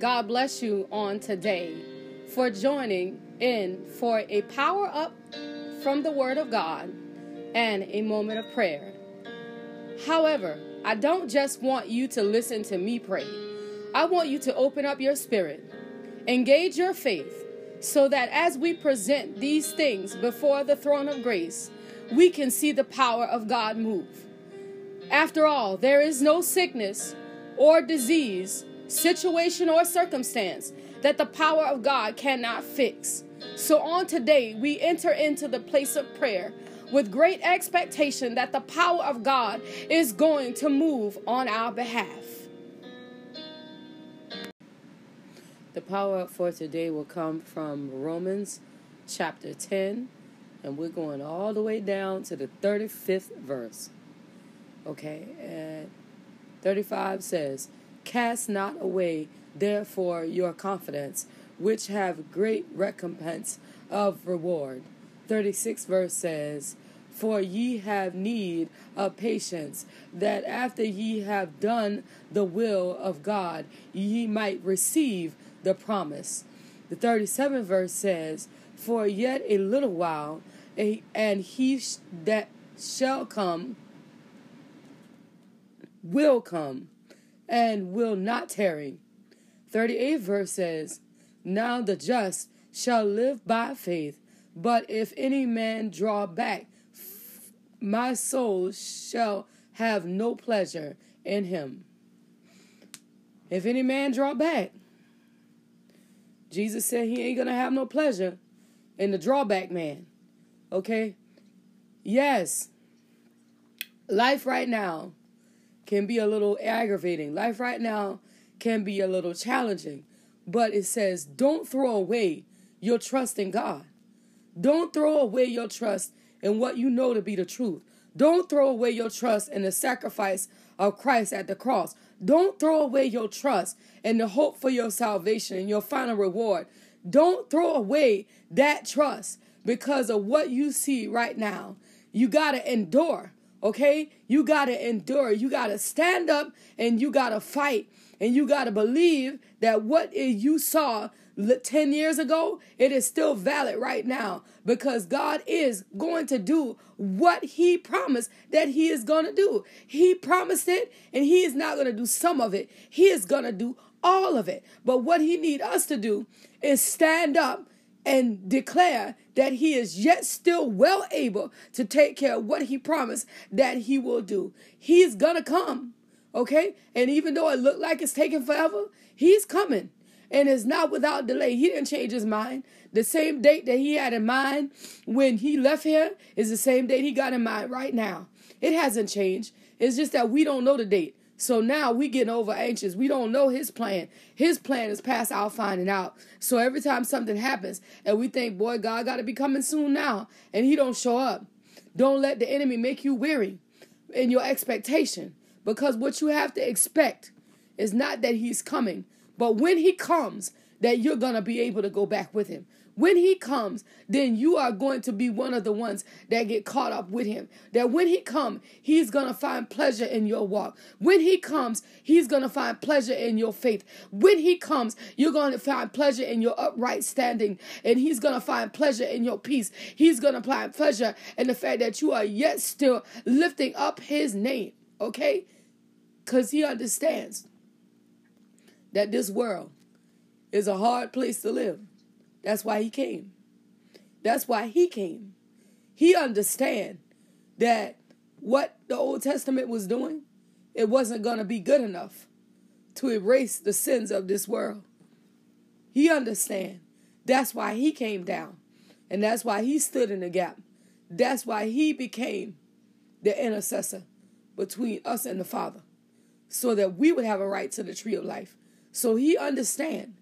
God bless you on today for joining in for a power up from the Word of God and a moment of prayer. However, I don't just want you to listen to me pray. I want you to open up your spirit, engage your faith, so that as we present these things before the throne of grace, we can see the power of God move. After all, there is no sickness or disease, situation or circumstance that the power of God cannot fix. So on today, we enter into the place of prayer with great expectation that the power of God is going to move on our behalf. The power for today will come from Romans chapter 10, and we're going all the way down to the 35th verse. Okay, and 35 says, Cast not away, therefore, your confidence, which have great recompense of reward. 36 verse says, For ye have need of patience, that after ye have done the will of God, ye might receive the promise. The 37th verse says, For yet a little while, and he that shall come will come and will not tarry. 38th verse says, Now the just shall live by faith, but if any man draw back, my soul shall have no pleasure in him. If any man draw back, Jesus said he ain't going to have no pleasure in the drawback man. Okay? Yes. Life right now can be a little aggravating. Life right now can be a little challenging. But it says, don't throw away your trust in God. Don't throw away your trust in what you know to be the truth. Don't throw away your trust in the sacrifice of Christ at the cross. Don't throw away your trust and the hope for your salvation and your final reward. Don't throw away that trust because of what you see right now. You got to endure, okay? You got to endure. You got to stand up and you got to fight. And you got to believe that what you saw 10 years ago, it is still valid right now because God is going to do what He promised that He is going to do. He promised it and He is not going to do some of it, He is going to do all of it. But what He need us to do is stand up and declare that he is yet still well able to take care of what he promised that he will do. He's gonna come, okay? And even though it looked like it's taking forever, he's coming and it's not without delay. He didn't change his mind. The same date that he had in mind when he left here is the same date he got in mind right now. It hasn't changed. It's just that we don't know the date. So now we getting over anxious. We don't know his plan. His plan is past our finding out. So every time something happens and we think, boy, God got to be coming soon now, and he don't show up, don't let the enemy make you weary in your expectation. Because what you have to expect is not that he's coming, but when he comes, that you're going to be able to go back with him. When he comes, then you are going to be one of the ones that get caught up with him. That when he comes, he's going to find pleasure in your walk. When he comes, he's going to find pleasure in your faith. When he comes, you're going to find pleasure in your upright standing. And he's going to find pleasure in your peace. He's going to find pleasure in the fact that you are yet still lifting up his name. Okay? Because he understands that this world is a hard place to live. That's why he came. That's why he came. He understand that what the Old Testament was doing, it wasn't going to be good enough to erase the sins of this world. He understand. That's why he came down. And that's why he stood in the gap. That's why he became the intercessor between us and the Father so that we would have a right to the tree of life. So he understand.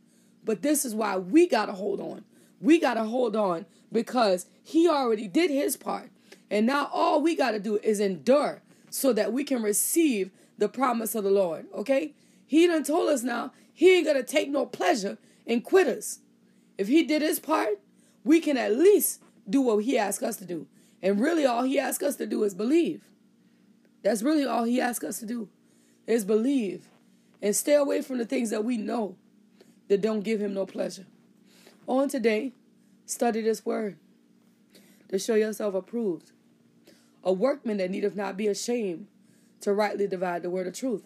But this is why we got to hold on. We got to hold on because he already did his part. And now all we got to do is endure so that we can receive the promise of the Lord. Okay? He done told us now he ain't going to take no pleasure in quitters. If he did his part, we can at least do what he asked us to do. And really all he asked us to do is believe. That's really all he asked us to do is believe and stay away from the things that we know that don't give him no pleasure. On today, study this word to show yourself approved, a workman that needeth not be ashamed to rightly divide the word of truth.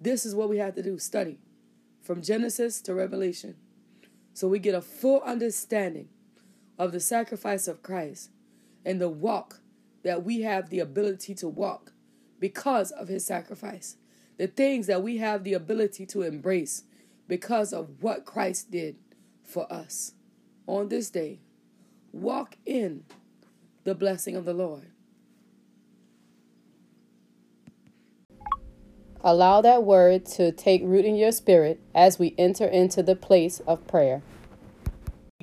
This is what we have to do study from Genesis to Revelation so we get a full understanding of the sacrifice of Christ and the walk that we have the ability to walk because of his sacrifice. The things that we have the ability to embrace because of what Christ did for us. On this day, walk in the blessing of the Lord. Allow that word to take root in your spirit as we enter into the place of prayer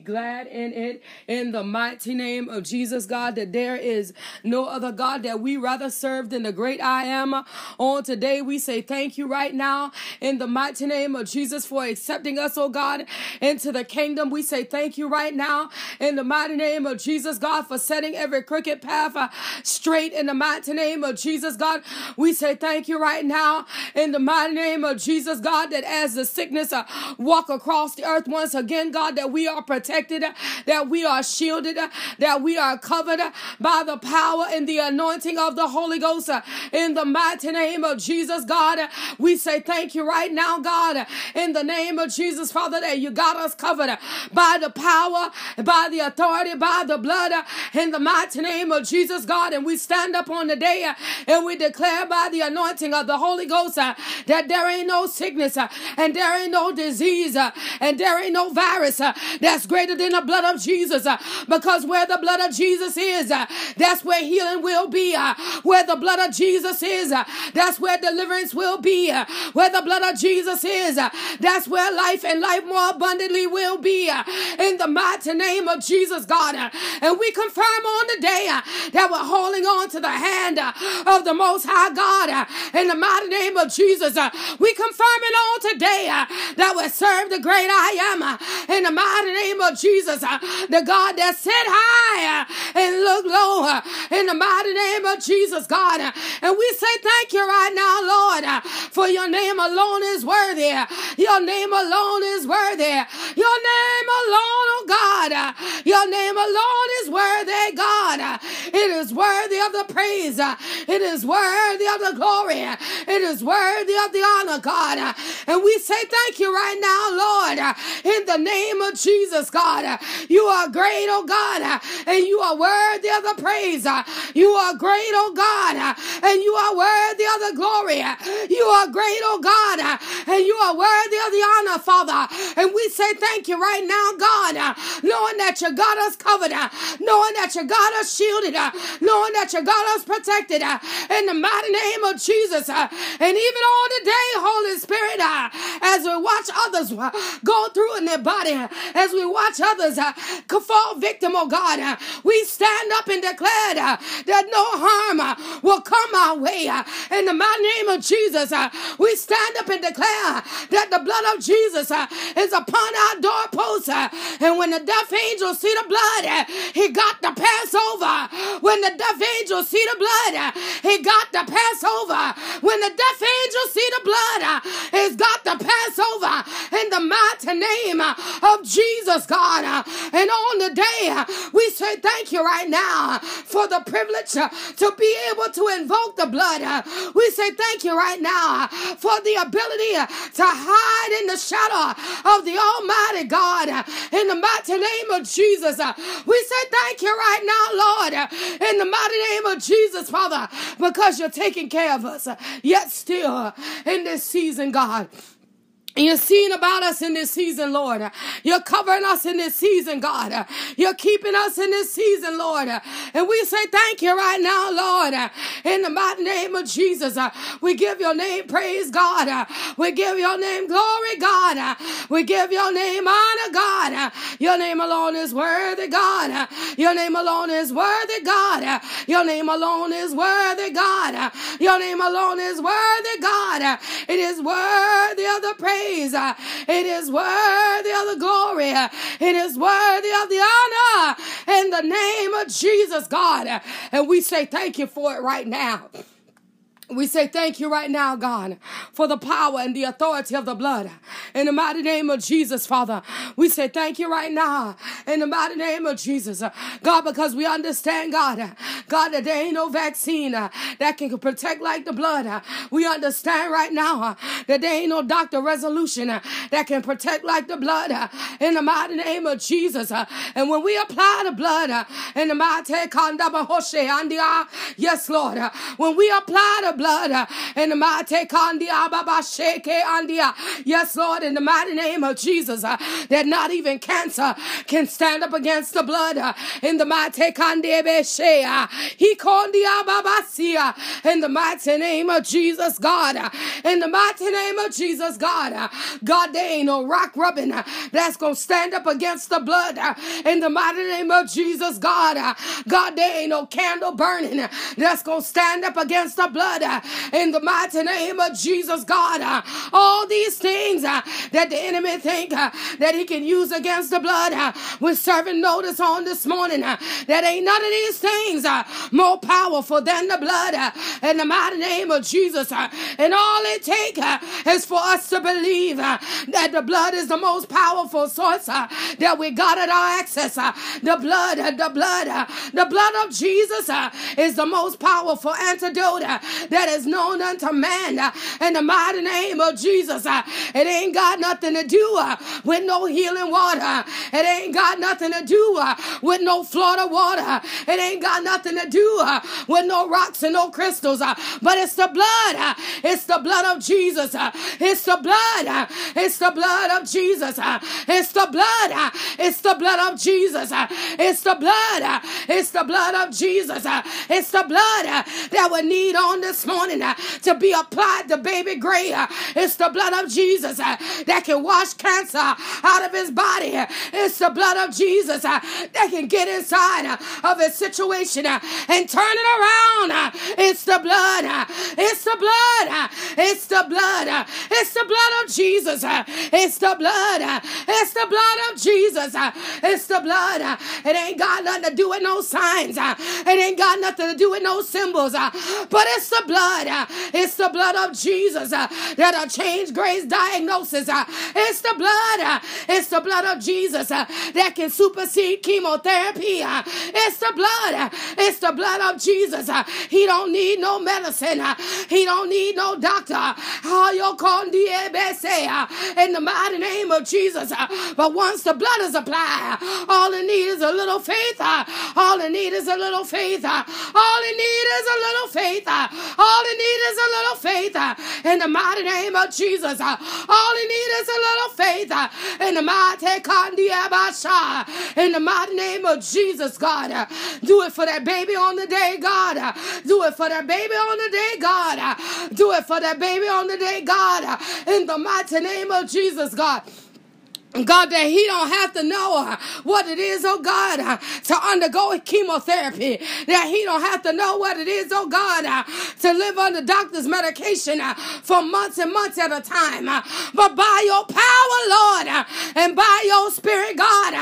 glad in it in the mighty name of Jesus, God, that there is no other God that we rather serve than the great I am. On today, we say thank you right now in the mighty name of Jesus for accepting us, oh God, into the kingdom. We say thank you right now in the mighty name of Jesus, God, for setting every crooked path uh, straight in the mighty name of Jesus, God. We say thank you right now in the mighty name of Jesus, God, that as the sickness uh, walk across the earth once again, God, that we are protected protected, that we are shielded, that we are covered by the power and the anointing of the Holy Ghost. In the mighty name of Jesus, God, we say thank you right now, God, in the name of Jesus, Father, that you got us covered by the power, by the authority, by the blood, in the mighty name of Jesus, God. And we stand up on the day and we declare by the anointing of the Holy Ghost that there ain't no sickness and there ain't no disease and there ain't no virus that's greater greater than the blood of Jesus. Uh, because where the blood of Jesus is, uh, that's where healing will be. Uh, where the blood of Jesus is, uh, that's where deliverance will be. Uh, where the blood of Jesus is, uh, that's where life and life more abundantly will be. In the mighty name of Jesus, God. And we confirm on the day that we're holding on to the hand of the Most High God. In the mighty name of Jesus, we confirm it on today that we serve the great I am. In the mighty name of Jesus, uh, the God that sit high uh, and look low uh, in the mighty name of Jesus, God. Uh, and we say thank you right now, Lord, uh, for your name alone is worthy. Your name alone is worthy. Your name alone, oh God. Uh, your name alone is worthy, God. It is worthy of the praise. It is worthy of the glory. It is worthy of the honor, God. And we say thank you right now, Lord, in the name of Jesus, God. God. You are great, oh God, and you are worthy of the praise. You are great, oh God, and you are worthy of the glory. You are great, oh God, and you are worthy of the honor, Father. And we say thank you right now, God, knowing that you got us covered, knowing that you got us shielded, knowing that you got us protected in the mighty name of Jesus. And even on the day, Holy Spirit, as we watch others go through in their body, as we watch watch others uh, fall victim, oh God. Uh, we stand up and declare uh, that no harm uh, will come our way. Uh, in the mighty name of Jesus, uh, we stand up and declare that the blood of Jesus is upon our doorposts. And when the death angel see the blood, he got the Passover. When the death angel see the blood, he got the Passover. When the death angel see the blood, he's got the Passover. In the mighty name of Jesus, God. God. Uh, and on the day, uh, we say thank you right now uh, for the privilege uh, to be able to invoke the blood. Uh, we say thank you right now uh, for the ability to hide in the shadow of the Almighty God. In the mighty name of Jesus, we say thank you right now, Lord. In the mighty name of Jesus, Father, because you're taking care of us. Yet still in this season, God. You're seeing about us in this season, Lord. You're covering us in this season, God. You're keeping us in this season, Lord. And we say thank you right now, Lord. In the mighty name of Jesus, we give your name praise, God. We give your name glory, God. We give your name honor, God. Your name alone is worthy, God. Your name alone is worthy, God. Your name alone is worthy, God. Your name alone is worthy, God. It is worthy of the praise praise. Uh, it is worthy of the glory. Uh, it is worthy of the honor in the name of Jesus, God. Uh, and we say thank you for it right now. We say thank you right now, God, for the power and the authority of the blood. In the mighty name of Jesus, Father, we say thank you right now. In the mighty name of Jesus, God, because we understand, God, God, that there ain't no vaccine uh, that can protect like the blood. Uh, we understand right now uh, that there ain't no doctor resolution that can protect like the blood. In the mighty name of Jesus. And when we apply the blood in the mighty Yes, Lord. When we apply the blood. In the mighty Yes, Lord, in the mighty name of Jesus, that not even cancer can stand up against the blood. In the mighty He called the in the mighty name of Jesus, God. In the mighty name of Jesus, God. God, there ain't no rock rubbing that's gonna stand up against the blood. In the mighty name of Jesus, God. God, there ain't no candle burning that's gonna stand up against the blood uh, in the mighty name of Jesus, God. Uh, all these things uh, that the enemy think uh, that he can use against the blood, uh, we're serving notice on this morning uh, that ain't none of these things more powerful than the blood in the mighty name of Jesus. And all it takes is for us to believe that the blood is the most powerful source that we got at our access. The blood, the blood, the blood of Jesus is the most powerful antidote that is known unto man. Uh, in the mighty name of Jesus, uh, it ain't got nothing to do uh, with no healing water. It ain't got nothing to do uh, with no Florida water. It ain't got nothing to do uh, with no rocks and no crystals. Uh, but it's the blood. It's the blood of Jesus. It's the blood. It's the blood of Jesus. It's the blood. It's the blood of Jesus. It's the blood. It's the blood of Jesus. It's the blood that we need on this morning uh, to be applied to baby Gray. uh, It's the blood of Jesus uh, that can wash cancer out of his body. It's the blood of Jesus uh, that can get inside uh, of his situation uh, and turn it around. It's the blood. It's the blood. It's the blood. It's the blood of Jesus. It's the blood. It's the blood of Jesus. It's the blood. It ain't got nothing to do with no signs. It ain't got nothing to do with no symbols. But it's the blood. uh, It's the blood of Jesus uh, that'll change Gray's diagnosis. uh, It's the blood. Uh, it's the blood of Jesus uh, that can supersede chemotherapy. Uh, it's the blood. It's the blood of Jesus. He don't need no medicine. He don't need no doctor. In the mighty name of Jesus. But once the blood is applied, all it needs is a little faith. All it needs is a little faith. All it needs is a little faith. All it needs is a little faith. uh, In the mighty name of Jesus. uh, All it needs is a little faith. uh, In the mighty. In the mighty name of Jesus, God. Do it for that baby on the day, God. Do it for that baby on the day, God. Do it for that baby on the day, God. In the mighty name of Jesus, God. God, that he don't have to know uh, what it is, oh God, uh, to undergo chemotherapy. That he don't have to know what it is, oh God, uh, to live the doctor's medication uh, for months and months at a time. Uh, but by your power, Lord, uh, and by your spirit, God,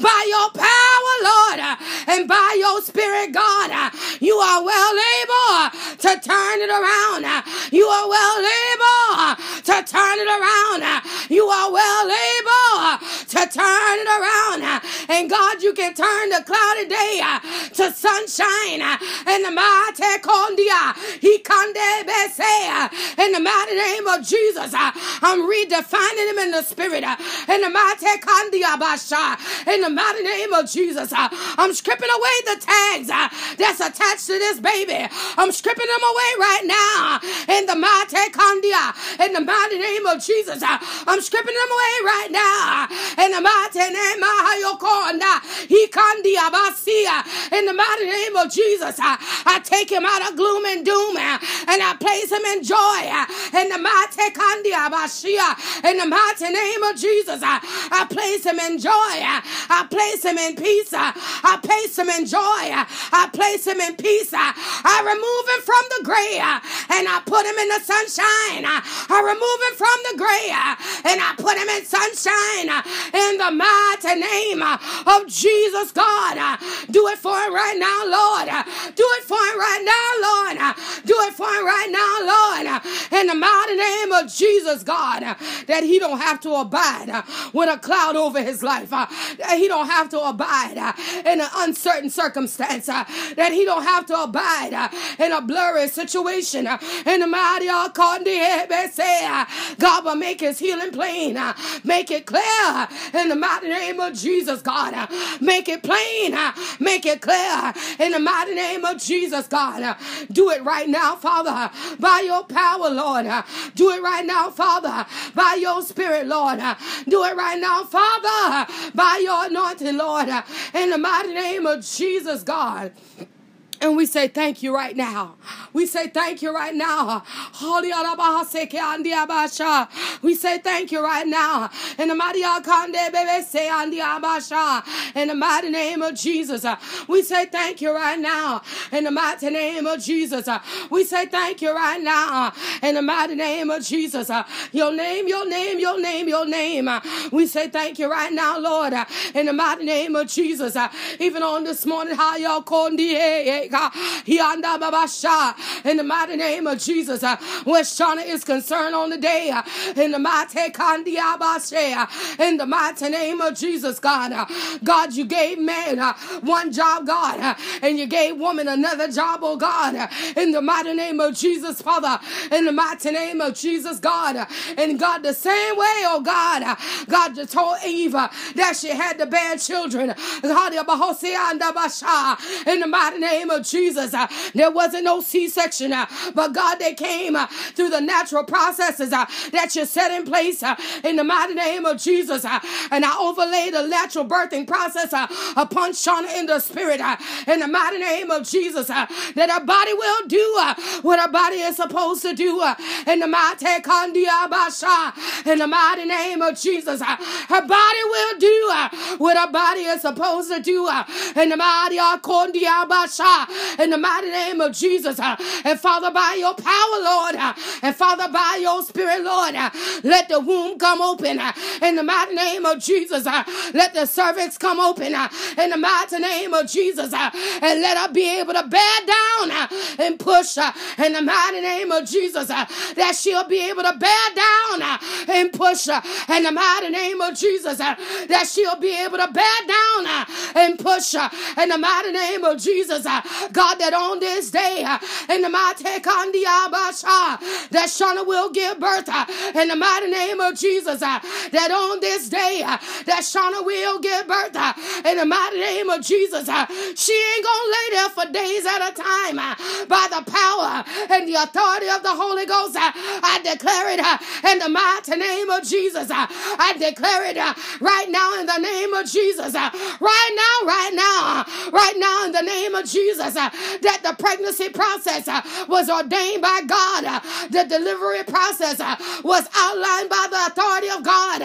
by your power, Lord, and by your spirit, God, you are well able to turn it around. you are well able to turn it around. you are well able uh, to turn it around. uh, And God, you can turn the cloudy day uh, to sunshine. uh, In the mighty kondia, he kande bese, uh, in the mighty name of Jesus. uh, I'm redefining him in the spirit. uh, In the mighty kandia basha, in the mighty name of Jesus. uh, I'm stripping away the tags uh, that's attached to this baby. I'm stripping them away right now. In the mighty kandia, in the mighty name of Jesus. uh, I'm stripping them away right now. In the mighty name of Hayokonda, he basia. In the mighty name of Jesus, I take him out of gloom and doom uh, and I place him in joy. uh, In the mighty kandia basia. In the mighty name of Jesus, uh, I place him in joy. uh, I place him in peace. I place him in joy. I place him in peace. I remove him from the gray and I put him in the sunshine. I remove him from the gray and I put him in sunshine. In the mighty name of Jesus, God. Do it for him right now, Lord. Do it for him right now, Lord. Do it for him right now, Lord. In the mighty name of Jesus, God, that he don't have to abide with a cloud over his life. That he don't have to abide in an uncertain circumstance. That he don't have to abide in a blurry situation. In the mighty according to EBSA. God will make his healing plain. Make it clear in the mighty name of Jesus, God. Make it plain. Make it clear in the mighty name of Jesus, God. Do it right now, Father, by your power, Lord. Do it right now, Father, by your spirit, Lord. Do it right now, Father, by your anointing, Lord. In the mighty name of Jesus, God. And we say thank you right now. We say thank you right now. We say thank you right now. In the mighty in the mighty name of Jesus, uh, we say thank you right now. In the mighty name of Jesus, uh, we say thank you right now. In the mighty name of Jesus, uh, your name, your name, your name, your name. We say thank you right now, Lord. In the mighty name of Jesus, even on this morning, how y'all called in the mighty name of Jesus, uh, where Shauna is concerned on the day, uh, in the mighty uh, in the mighty name of Jesus, God. Uh, God, you gave man uh, one job, God, uh, and you gave woman another job, oh God, in the mighty name of Jesus, Father, in the mighty name of Jesus, God. And God, the same way, oh God, God, you told Eve that she had to bear children. In the mighty name of Jesus. Uh, there wasn't no C section, uh, but God, they came uh, through the natural processes uh, that you set in place uh, in the mighty name of Jesus. Uh, and I overlay the natural birthing process upon Shauna in the spirit in the mighty name of Jesus that her body will do what her body is supposed to do in the mighty in the mighty name of Jesus. Her body will do what her body is supposed to do uh, in the mighty in the mighty name of Jesus. Uh, and Father, by your power, Lord, uh, and Father, by your spirit, Lord, uh, let the womb come open uh, in the mighty name of Jesus. Uh, let the cervix come open in the mighty name of Jesus. And let her be able to bear down and push in the mighty name of Jesus. That she'll be able to bear down and push in the mighty name of Jesus. That she'll be able to bear down uh, and push uh, in the mighty name of Jesus. Uh, God, that on this day, uh, in the mighty that Shauna will give birth uh, in the mighty name of Jesus. Uh, that on this day, that Shauna will give birth in the mighty name of Jesus. She ain't gonna lay there for days at a time by the power and the authority of the Holy Ghost. I declare it in the mighty name of Jesus. I declare it right now in the name of Jesus. Uh, right now, right now, uh, right now in the name of Jesus uh, that the pregnancy process uh, was ordained by God. Uh, the delivery process uh, was outlined by the authority of God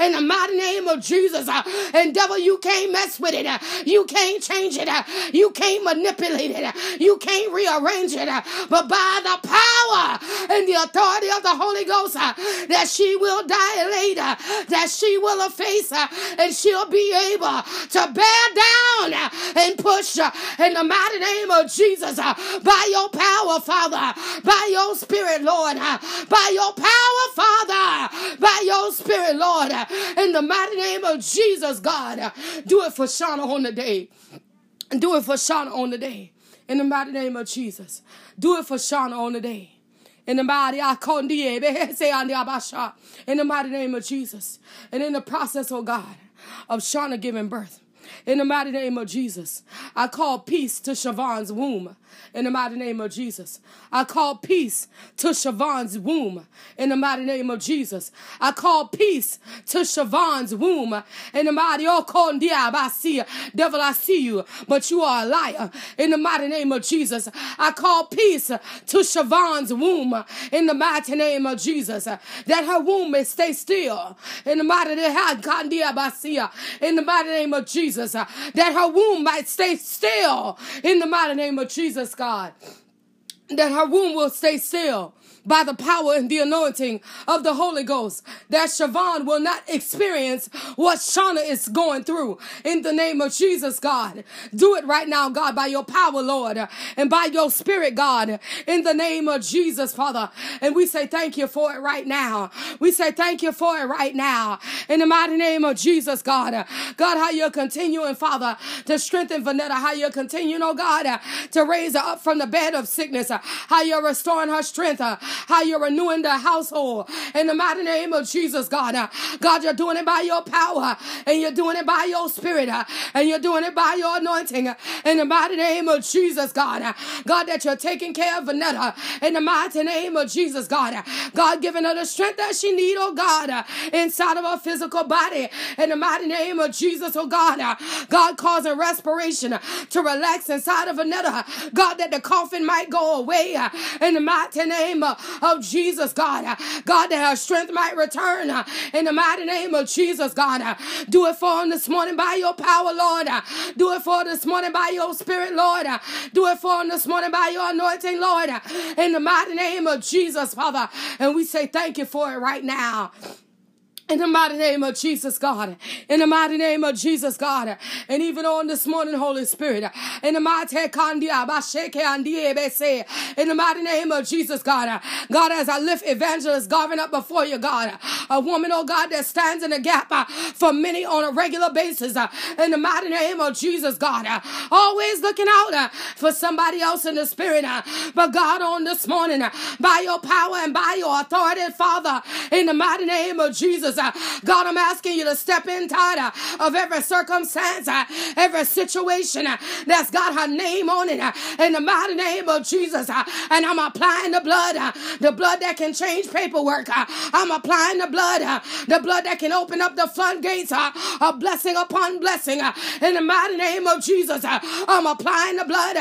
in the mighty name of Jesus. And devil, you can't mess with it. You can't change it. You can't manipulate it. You can't rearrange it. But by the power and the authority of the Holy Ghost, that she will dilate, that she will efface, and she'll be able to bear down and push in the mighty name of Jesus, by your power, Father, by your spirit, Lord, by your power, Father, by your spirit, Lord, in the mighty name of Jesus, God. Do it for Shauna on the day. Do it for Shauna on the day. In the mighty name of Jesus. Do it for Shauna on the day. In the mighty in the mighty name of Jesus. And in the process, oh God, of Shauna giving birth. In the mighty name of Jesus, I call peace to Siobhan's womb. In the mighty name of Jesus, I call peace to Siobhan's womb. In the mighty name of Jesus, I call peace to Siobhan's womb. In the mighty oh, I see devil, I see you, but you are a liar. In the mighty name of Jesus, I call peace to Siobhan's womb. In the mighty name of Jesus, that her womb may stay still. In the mighty in the mighty name of Jesus. Jesus, uh, that her womb might stay still in the mighty name of Jesus, God. That her womb will stay still by the power and the anointing of the Holy Ghost that Siobhan will not experience what Shauna is going through in the name of Jesus, God. Do it right now, God, by your power, Lord, and by your spirit, God, in the name of Jesus, Father. And we say thank you for it right now. We say thank you for it right now. In the mighty name of Jesus, God. God, how you're continuing, Father, to strengthen Vanetta, how you're continuing, oh God, to raise her up from the bed of sickness, how you're restoring her strength, how you're renewing the household. In the mighty name of Jesus, God. Uh, God, you're doing it by your power and you're doing it by your spirit uh, and you're doing it by your anointing. In the mighty name of Jesus, God. Uh, God, that you're taking care of Vanetta. In the mighty name of Jesus, God. God, giving her the strength that she need, oh God, inside of her physical body. In the mighty name of Jesus, oh God. God, causing respiration to relax inside of Vanetta. God, that the coffin might go away. In the mighty name of Jesus, God. God, that her strength might return. Uh, in the mighty name of Jesus, God. Uh, do it for him this morning by your power, Lord. Uh, do it for this morning by your spirit, Lord. Do it for him this morning by your anointing, Lord. In the mighty name of Jesus, Father. And we say thank you for it right now. In the mighty name of Jesus, God. In the mighty name of Jesus, God. And even on this morning, Holy Spirit. In the mighty in the mighty name of Jesus, God. God, as I lift evangelist Garvin up before you, God. A woman, oh God, that stands in the gap uh, for many on a regular basis. Uh, in the mighty name of Jesus, God. Uh, always looking out for somebody else in the spirit. But God, on this morning, by your power and by your authority, Father, in the mighty name of Jesus, uh, Uh, God, I'm asking you to step inside uh, of every circumstance, uh, every situation uh, that's got her name on it uh, in the mighty name of Jesus. And I'm applying the blood, the blood that can change paperwork. I'm applying the blood, the blood that can open up the floodgates of blessing upon blessing in the mighty name of Jesus. I'm applying the blood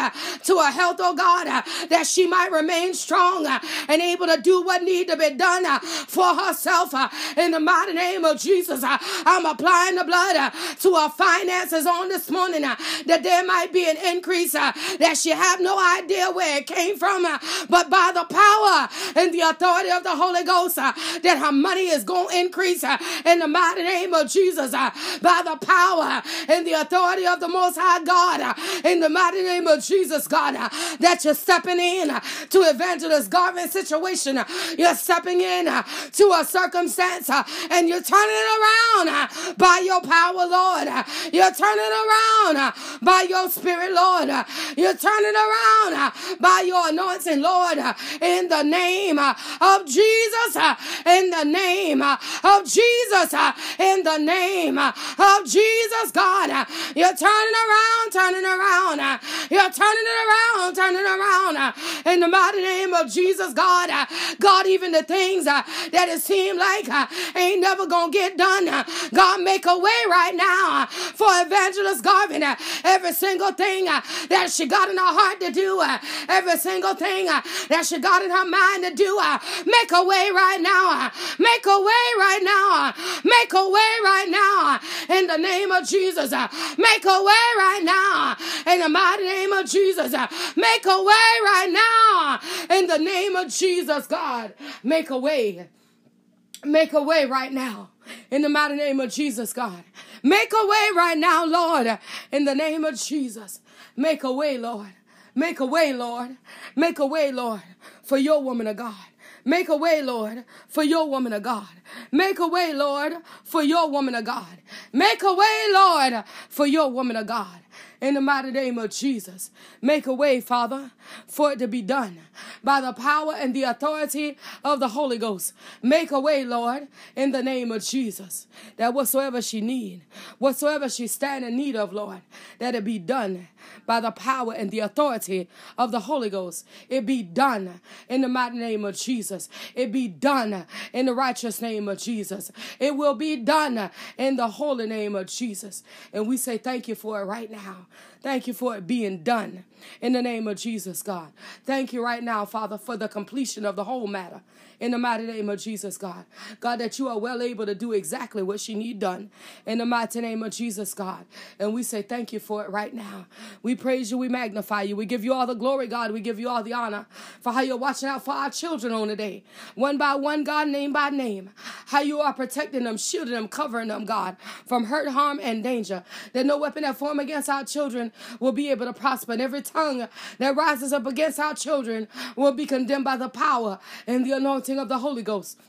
to her health, oh God, that she might remain strong and able to do what need to be done for herself in the mighty mighty name of Jesus, uh, I'm applying the blood uh, to our finances on this morning uh, that there might be an increase uh, that she have no idea where it came from, uh, but by the power and the authority of the Holy Ghost, uh, that her money is going to increase in the mighty name of Jesus, by the power and the authority of the Most High God, in the mighty name of Jesus, God, that you're stepping in to evangelist Garvin situation, you're stepping in to a circumstance and you're turning it around uh, by your power, Lord. Uh, you're turning around uh, by your spirit, Lord. Uh, you're turning around uh, by your anointing, Lord. Uh, in the name of Jesus, in the name of Jesus, in the name of Jesus, God. You're turning around, turning around. You're turning it around, turning around. In the mighty name of Jesus, God. God, even the things that it seemed like ain't never gonna get done. God, make a way right now for Evangelist Garvin. Every single thing that she got in her heart to do, every single thing that she got in her mind to do, make a way right now. Make a way right now. Make a way right now. In the name of Jesus. Make a way right now. In the mighty name of Jesus. Make a way right now. In the name of Jesus, God. Make a way. Make a way right now. In the mighty name of Jesus, God. Make a way right now, Lord. In the name of Jesus. Make a way, Lord. Make a way, Lord. Make a way, Lord, for your woman of God. Make a way, Lord, for your woman of God. Make a way, Lord, for your woman of God. Make a way, Lord, for your woman of God in the mighty name of Jesus. Make a way, Father, for it to be done by the power and the authority of the Holy Ghost. Make a way, Lord, in the name of Jesus, that whatsoever she need, whatsoever she stand in need of, Lord, that it be done by the power and the authority of the Holy Ghost. It be done in the mighty name of Jesus. It be done in the righteous name of Jesus. It will be done in the holy name of Jesus. And we say thank you for it right now. Thank you for it being done in the name of Jesus, God. Thank you right now, Father, for the completion of the whole matter in the mighty name of Jesus, God. God, that you are well able to do exactly what she need done in the mighty name of Jesus, God. And we say thank you for it right now. We praise you, we magnify you, we give you all the glory, God. We give you all the honor for how you're watching out for our children on the day, one by one, God, name by name. How you are protecting them, shielding them, covering them, God, from hurt, harm, and danger. That no weapon that form against our children will be able to prosper. And every tongue that rises up against our children will be condemned by the power and the anointing anointing of the Holy Ghost.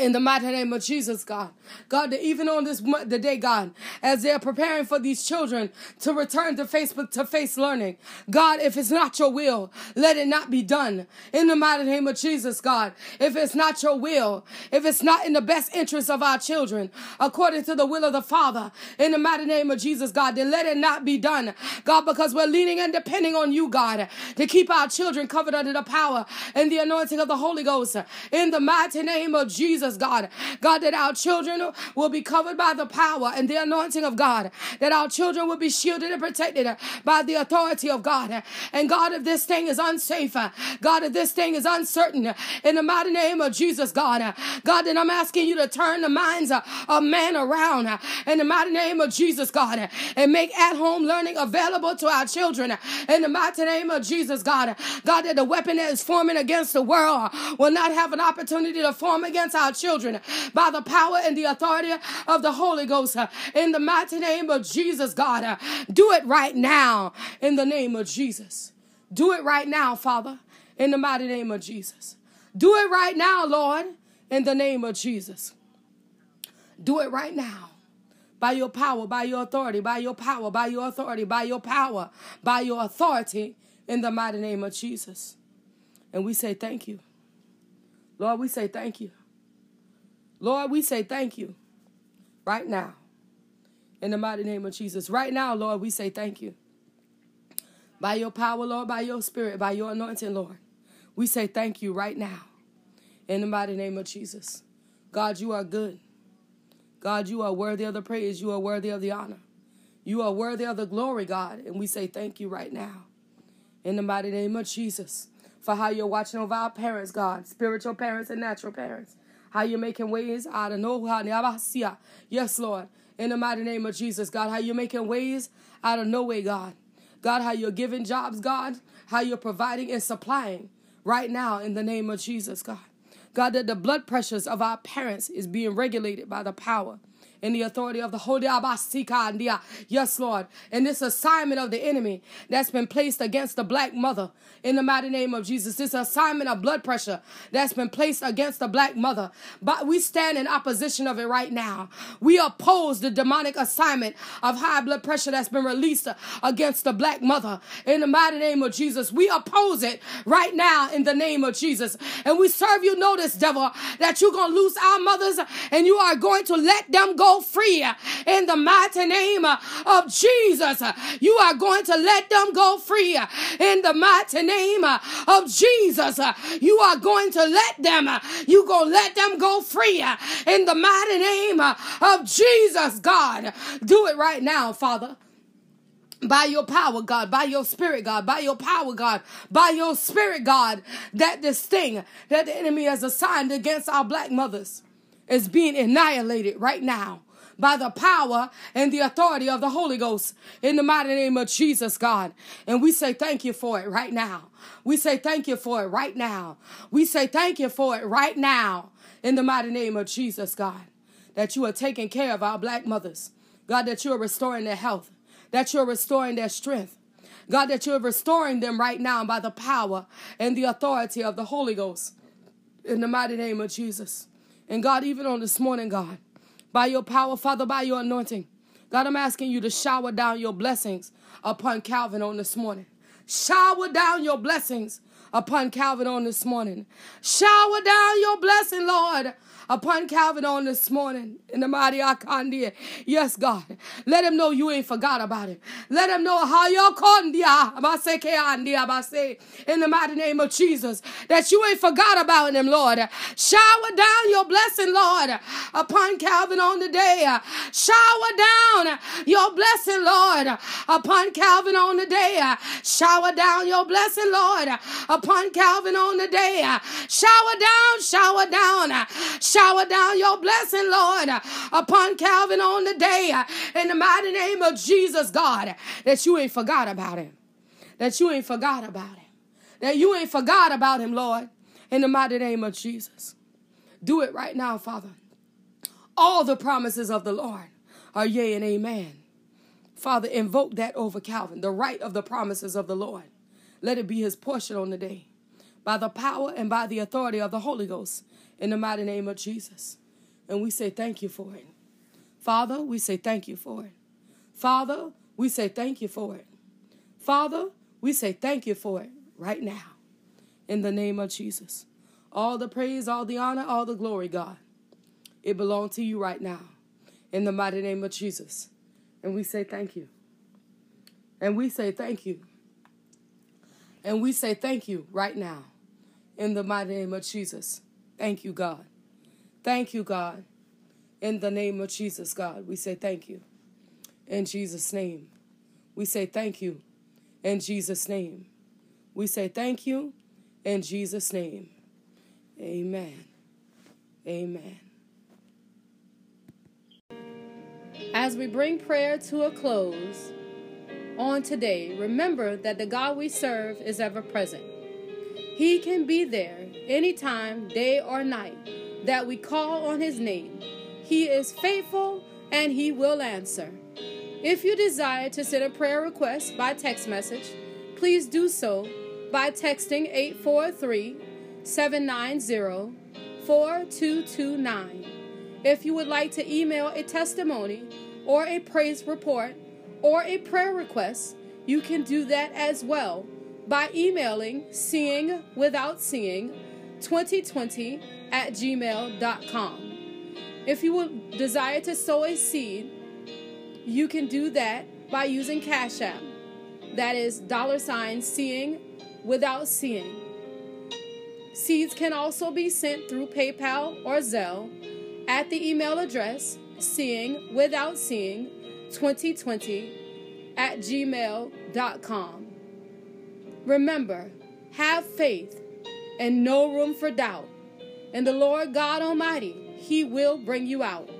In the mighty name of Jesus, God. God, that even on this the day, God, as they're preparing for these children to return to Facebook to face learning, God, if it's not your will, let it not be done. In the mighty name of Jesus, God. If it's not your will, if it's not in the best interest of our children, according to the will of the Father, in the mighty name of Jesus, God, then let it not be done. God, because we're leaning and depending on you, God, to keep our children covered under the power and the anointing of the Holy Ghost. In the mighty name of Jesus. Jesus, God. God, that our children will be covered by the power and the anointing of God. That our children will be shielded and protected by the authority of God. And God, if this thing is unsafe, God, if this thing is uncertain, in the mighty name of Jesus, God, God, then I'm asking you to turn the minds of man around in the mighty name of Jesus, God, and make at home learning available to our children in the mighty name of Jesus, God. God, that the weapon that is forming against the world will not have an opportunity to form against our children by the power and the authority of the Holy Ghost. In the mighty name of Jesus, God, do it right now in the name of Jesus. Do it right now, Father, in the mighty name of Jesus. Do it right now, Lord, in the name of Jesus. Do it right now. By your power, by your authority, by your power, by your authority, by your power, by your authority, in the mighty name of Jesus. And we say thank you. Lord, we say thank you. Lord, we say thank you right now. In the mighty name of Jesus. Right now, Lord, we say thank you. By your power, Lord, by your spirit, by your anointing, Lord. We say thank you right now. In the mighty name of Jesus. God, you are good. God, you are worthy of the praise. You are worthy of the honor. You are worthy of the glory, God. And we say thank you right now. In the mighty name of Jesus. For how you're watching over our parents, God, spiritual parents and natural parents how you're making ways out of nowhere. God. Yes, Lord. In the mighty name of Jesus, God, how you're making ways out of no way, God. God, how you're giving jobs, God, how you're providing and supplying right now in the name of Jesus, God. God, that the blood pressures of our parents is being regulated by the power in the authority of the Holy Abasika. Yes, Lord. And this assignment of the enemy that's been placed against the black mother in the mighty name of Jesus. This assignment of blood pressure that's been placed against the black mother. But we stand in opposition of it right now. We oppose the demonic assignment of high blood pressure that's been released against the black mother in the mighty name of Jesus. We oppose it right now in the name of Jesus. And we serve you notice, devil, that you're going to lose our mothers and you are going to let them go free in the mighty name of Jesus. You are going to let them go free in the mighty name of Jesus. You are going to let them, you to let them go free in the mighty name of Jesus, God. Do it right now, Father by your power, God, by your spirit, God, by your power, God, by your spirit, God, that this thing that the enemy has assigned against our black mothers is being annihilated right now by the power and the authority of the Holy Ghost in the mighty name of Jesus, God. And we say thank you for it right now. We say thank you for it right now. We say thank you for it right now in the mighty name of Jesus, God. That you are taking care of our black mothers. God, that you are restoring their health, that you're restoring their strength. God, that you're restoring them right now by the power and the authority of the Holy Ghost in the mighty name of Jesus. And God, even on this morning, God, by your power, Father, by your anointing, God, I'm asking you to shower down your blessings upon Calvin on this morning. Shower down your blessings upon Calvin on this morning. Shower down your blessing, Lord upon Calvin on this morning in the mighty Akandia. Yes, God. Let him know you ain't forgot about him. Let him know how you kondia in the mighty name of Jesus that you ain't forgot about him, Lord. Shower down your blessing, Lord, upon Calvin on the day. Shower down your blessing, Lord, upon Calvin on the day. Shower down your blessing, Lord, upon Calvin on the day. Shower down, shower down, shower shower down your blessing, Lord, upon Calvin on the day in the mighty name of Jesus, God, that you ain't forgot about him. That you ain't forgot about him. That you ain't forgot about him, Lord, in the mighty name of Jesus. Do it right now, Father. All the promises of the Lord are yea and amen. Father, invoke that over Calvin, the right of the promises of the Lord. Let it be his portion on the day. By the power and by the authority of the Holy Ghost, in the mighty name of Jesus. And we say thank you for it. Father, we say thank you for it. Father, we say thank you for it. Father, we say thank you for it right now in the name of Jesus. All the praise, all the honor, all the glory, God, it belongs to you right now in the mighty name of Jesus. And we say thank you. And we say thank you. And we say thank you right now in the mighty name of Jesus. Thank you, God. Thank you, God. In the name of Jesus, God, we say thank you. In Jesus' name, we say thank you. In Jesus' name, we say thank you. In Jesus' name, amen. Amen. As we bring prayer to a close on today, remember that the God we serve is ever present. He can be there anytime, day or night, that we call on His name. He is faithful and He will answer. If you desire to send a prayer request by text message, please do so by texting 843 790 4229. If you would like to email a testimony or a praise report or a prayer request, you can do that as well by emailing seeing without seeing 2020 at gmail.com. If you would desire to sow a seed, you can do that by using Cash App. That is dollar sign seeing without seeing. Seeds can also be sent through PayPal or Zelle at the email address seeing without seeing 2020 at gmail.com. Remember, have faith and no room for doubt. And the Lord God Almighty, He will bring you out.